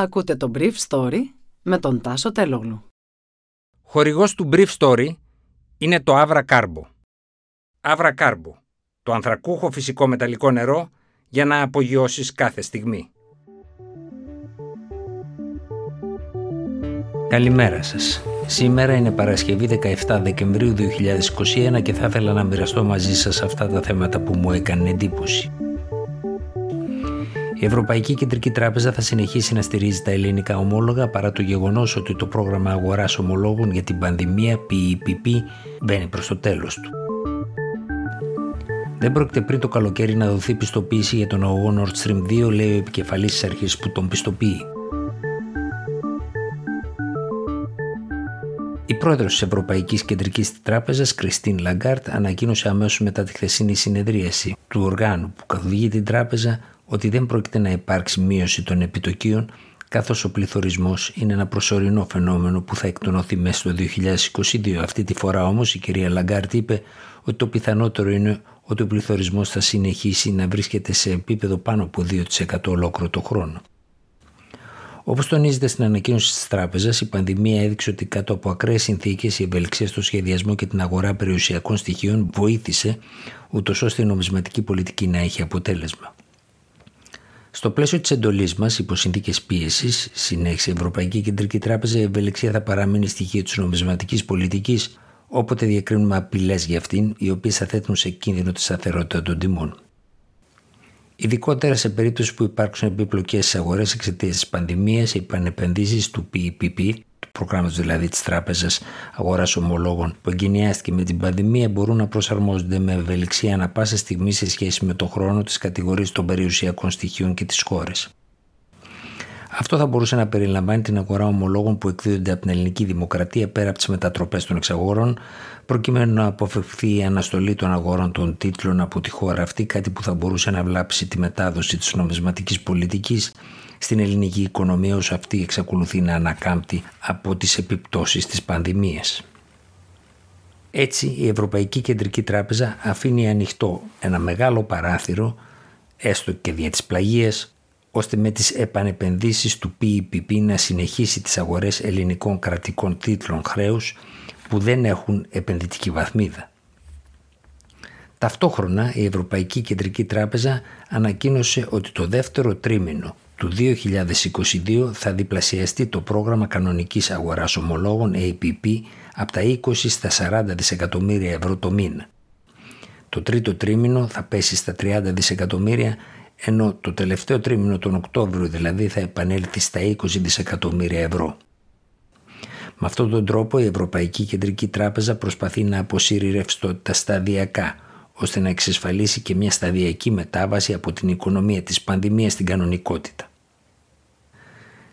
Ακούτε το Brief Story με τον Τάσο Τελόγλου. Χορηγός του Brief Story είναι το Avra Carbo. Avra Carbo, το ανθρακούχο φυσικό μεταλλικό νερό για να απογειώσεις κάθε στιγμή. Καλημέρα σας. Σήμερα είναι Παρασκευή 17 Δεκεμβρίου 2021 και θα ήθελα να μοιραστώ μαζί σας αυτά τα θέματα που μου έκανε εντύπωση. Η Ευρωπαϊκή Κεντρική Τράπεζα θα συνεχίσει να στηρίζει τα ελληνικά ομόλογα παρά το γεγονός ότι το πρόγραμμα αγοράς ομολόγων για την πανδημία PEPP μπαίνει προς το τέλος του. Δεν πρόκειται πριν το καλοκαίρι να δοθεί πιστοποίηση για τον αγωγό Nord Stream 2, λέει ο επικεφαλής της αρχής που τον πιστοποιεί. Η πρόεδρος της Ευρωπαϊκής Κεντρικής Τράπεζας, Κριστίν Λαγκάρτ, ανακοίνωσε αμέσως μετά τη χθεσινή συνεδρίαση του οργάνου που καθοδηγεί την τράπεζα ότι δεν πρόκειται να υπάρξει μείωση των επιτοκίων καθώς ο πληθωρισμός είναι ένα προσωρινό φαινόμενο που θα εκτονωθεί μέσα στο 2022. Αυτή τη φορά όμως η κυρία Λαγκάρτ είπε ότι το πιθανότερο είναι ότι ο πληθωρισμός θα συνεχίσει να βρίσκεται σε επίπεδο πάνω από 2% ολόκληρο το χρόνο. Όπως τονίζεται στην ανακοίνωση της Τράπεζας, η πανδημία έδειξε ότι κάτω από ακραίες συνθήκες η ευελιξία στο σχεδιασμό και την αγορά περιουσιακών στοιχείων βοήθησε, ούτως ώστε η νομισματική πολιτική να έχει αποτέλεσμα. Στο πλαίσιο της εντολής μας, υπό συνθήκες πίεσης, συνέχισε η Ευρωπαϊκή Κεντρική Τράπεζα, η ευελιξία θα παραμείνει στοιχείο της νομισματικής πολιτικής, όποτε διακρίνουμε απειλές για αυτήν, οι οποίες θα θέτουν σε κίνδυνο τη σταθερότητα των τιμών. Ειδικότερα σε περίπτωση που υπάρξουν επιπλοκέ στι αγορές εξαιτίας της πανδημίας, οι πανεπενδύσει του PPP, προγράμματο δηλαδή τη Τράπεζα Αγοράς Ομολόγων που εγκαινιάστηκε με την πανδημία μπορούν να προσαρμόζονται με ευελιξία ανα πάσα στιγμή σε σχέση με τον χρόνο τη κατηγορία των περιουσιακών στοιχείων και τις χώρε. Αυτό θα μπορούσε να περιλαμβάνει την αγορά ομολόγων που εκδίδονται από την ελληνική δημοκρατία πέρα από τις μετατροπές των εξαγόρων, προκειμένου να αποφευχθεί η αναστολή των αγορών των τίτλων από τη χώρα αυτή, κάτι που θα μπορούσε να βλάψει τη μετάδοση της νομισματικής πολιτικής στην ελληνική οικονομία όσο αυτή εξακολουθεί να ανακάμπτει από τις επιπτώσεις της πανδημίας. Έτσι η Ευρωπαϊκή Κεντρική Τράπεζα αφήνει ανοιχτό ένα μεγάλο παράθυρο, έστω και δια της πλαγίας, ώστε με τις επανεπενδύσεις του PPP να συνεχίσει τις αγορές ελληνικών κρατικών τίτλων χρέους που δεν έχουν επενδυτική βαθμίδα. Ταυτόχρονα η Ευρωπαϊκή Κεντρική Τράπεζα ανακοίνωσε ότι το δεύτερο τρίμηνο του 2022 θα διπλασιαστεί το πρόγραμμα κανονικής αγοράς ομολόγων APP από τα 20 στα 40 δισεκατομμύρια ευρώ το μήνα. Το τρίτο τρίμηνο θα πέσει στα 30 δισεκατομμύρια ενώ το τελευταίο τρίμηνο τον Οκτώβριο δηλαδή θα επανέλθει στα 20 δισεκατομμύρια ευρώ. Με αυτόν τον τρόπο η Ευρωπαϊκή Κεντρική Τράπεζα προσπαθεί να αποσύρει ρευστότητα σταδιακά ώστε να εξασφαλίσει και μια σταδιακή μετάβαση από την οικονομία της πανδημίας στην κανονικότητα.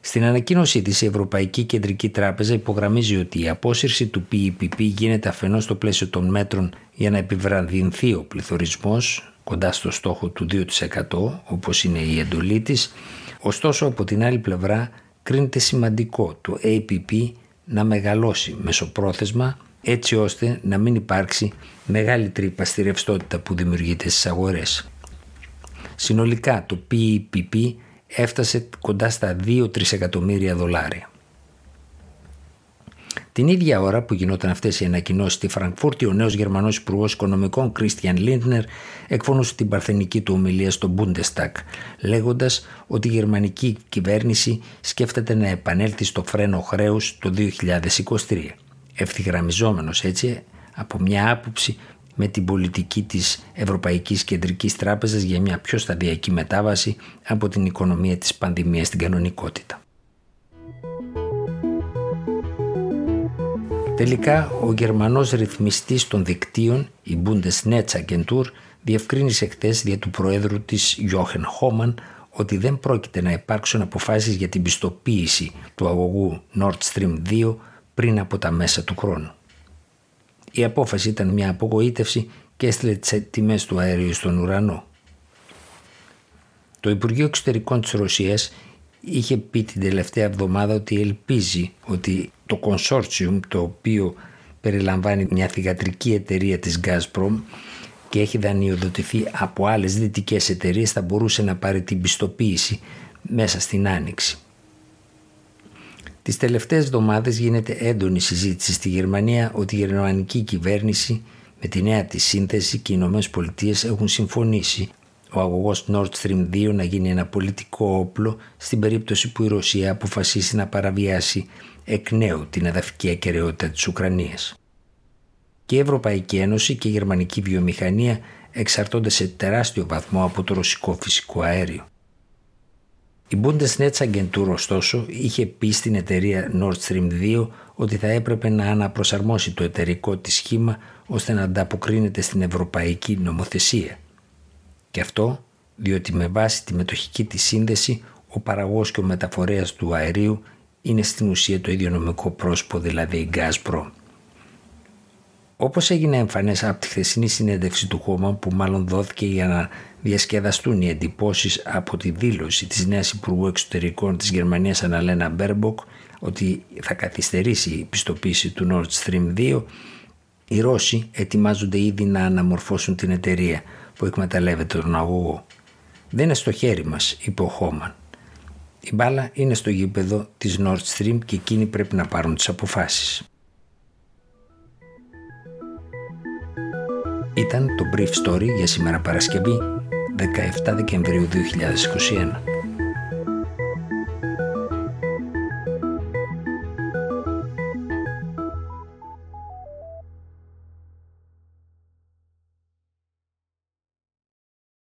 Στην ανακοίνωσή της η Ευρωπαϊκή Κεντρική Τράπεζα υπογραμμίζει ότι η απόσυρση του PEPP γίνεται αφενός στο πλαίσιο των μέτρων για να επιβραδυνθεί ο πληθωρισμός κοντά στο στόχο του 2% όπως είναι η εντολή της, ωστόσο από την άλλη πλευρά κρίνεται σημαντικό το APP να μεγαλώσει μεσοπρόθεσμα έτσι ώστε να μην υπάρξει μεγάλη τρύπα στη ρευστότητα που δημιουργείται στις αγορές. Συνολικά το PEPP έφτασε κοντά στα 2-3 εκατομμύρια δολάρια. Την ίδια ώρα που γινόταν αυτές οι ανακοινώσεις στη Φραγκφούρτη, ο νέος Γερμανός Υπουργός Οικονομικών, Κρίστιαν Λίντνερ, εκφώνησε την παρθενική του ομιλία στο Bundestag, λέγοντας ότι η γερμανική κυβέρνηση σκέφτεται να επανέλθει στο φρένο χρέου το 2023. Ευθυγραμμιζόμενος έτσι από μια άποψη με την πολιτική της Ευρωπαϊκής Κεντρικής Τράπεζας για μια πιο σταδιακή μετάβαση από την οικονομία της πανδημίας στην κανονικότητα. Τελικά, ο Γερμανός ρυθμιστής των δικτύων, η Bundesnetzagentur, διευκρίνησε χθες δια του Προέδρου της Jochen Hohmann ότι δεν πρόκειται να υπάρξουν αποφάσεις για την πιστοποίηση του αγωγού Nord Stream 2 πριν από τα μέσα του χρόνου. Η απόφαση ήταν μια απογοήτευση και έστειλε τις τιμές του αερίου στον ουρανό. Το Υπουργείο Εξωτερικών της Ρωσίας είχε πει την τελευταία εβδομάδα ότι ελπίζει ότι το consortium το οποίο περιλαμβάνει μια θηγατρική εταιρεία της Gazprom και έχει δανειοδοτηθεί από άλλες δυτικές εταιρείες θα μπορούσε να πάρει την πιστοποίηση μέσα στην Άνοιξη. Τις τελευταίες εβδομάδες γίνεται έντονη συζήτηση στη Γερμανία ότι η γερμανική κυβέρνηση με τη νέα της σύνθεση και οι Ηνωμένες Πολιτείες έχουν συμφωνήσει ο αγωγός Nord Stream 2 να γίνει ένα πολιτικό όπλο στην περίπτωση που η Ρωσία αποφασίσει να παραβιάσει εκ νέου την εδαφική ακαιρεότητα της Ουκρανίας. Και η Ευρωπαϊκή Ένωση και η γερμανική βιομηχανία εξαρτώνται σε τεράστιο βαθμό από το ρωσικό φυσικό αέριο. Η Bundesnetzagentur ωστόσο είχε πει στην εταιρεία Nord Stream 2 ότι θα έπρεπε να αναπροσαρμόσει το εταιρικό της σχήμα ώστε να ανταποκρίνεται στην ευρωπαϊκή νομοθεσία. Και αυτό διότι με βάση τη μετοχική της σύνδεση ο παραγός και ο μεταφορέας του αερίου είναι στην ουσία το ίδιο νομικό πρόσωπο δηλαδή η Gazprom. Όπως έγινε εμφανές από τη χθεσινή συνέντευξη του Χόμαν που μάλλον δόθηκε για να διασκεδαστούν οι εντυπώσεις από τη δήλωση της νέας Υπουργού Εξωτερικών της Γερμανίας Αναλένα Μπέρμποκ ότι θα καθυστερήσει η πιστοποίηση του Nord Stream 2 οι Ρώσοι ετοιμάζονται ήδη να αναμορφώσουν την εταιρεία που εκμεταλλεύεται τον αγωγό. Δεν είναι στο χέρι μας, είπε ο Χόμαν. Η μπάλα είναι στο γήπεδο της Nord Stream και εκείνοι πρέπει να πάρουν τις αποφάσεις. Ήταν το Brief Story για σήμερα Παρασκευή 17 Δεκεμβρίου 2021.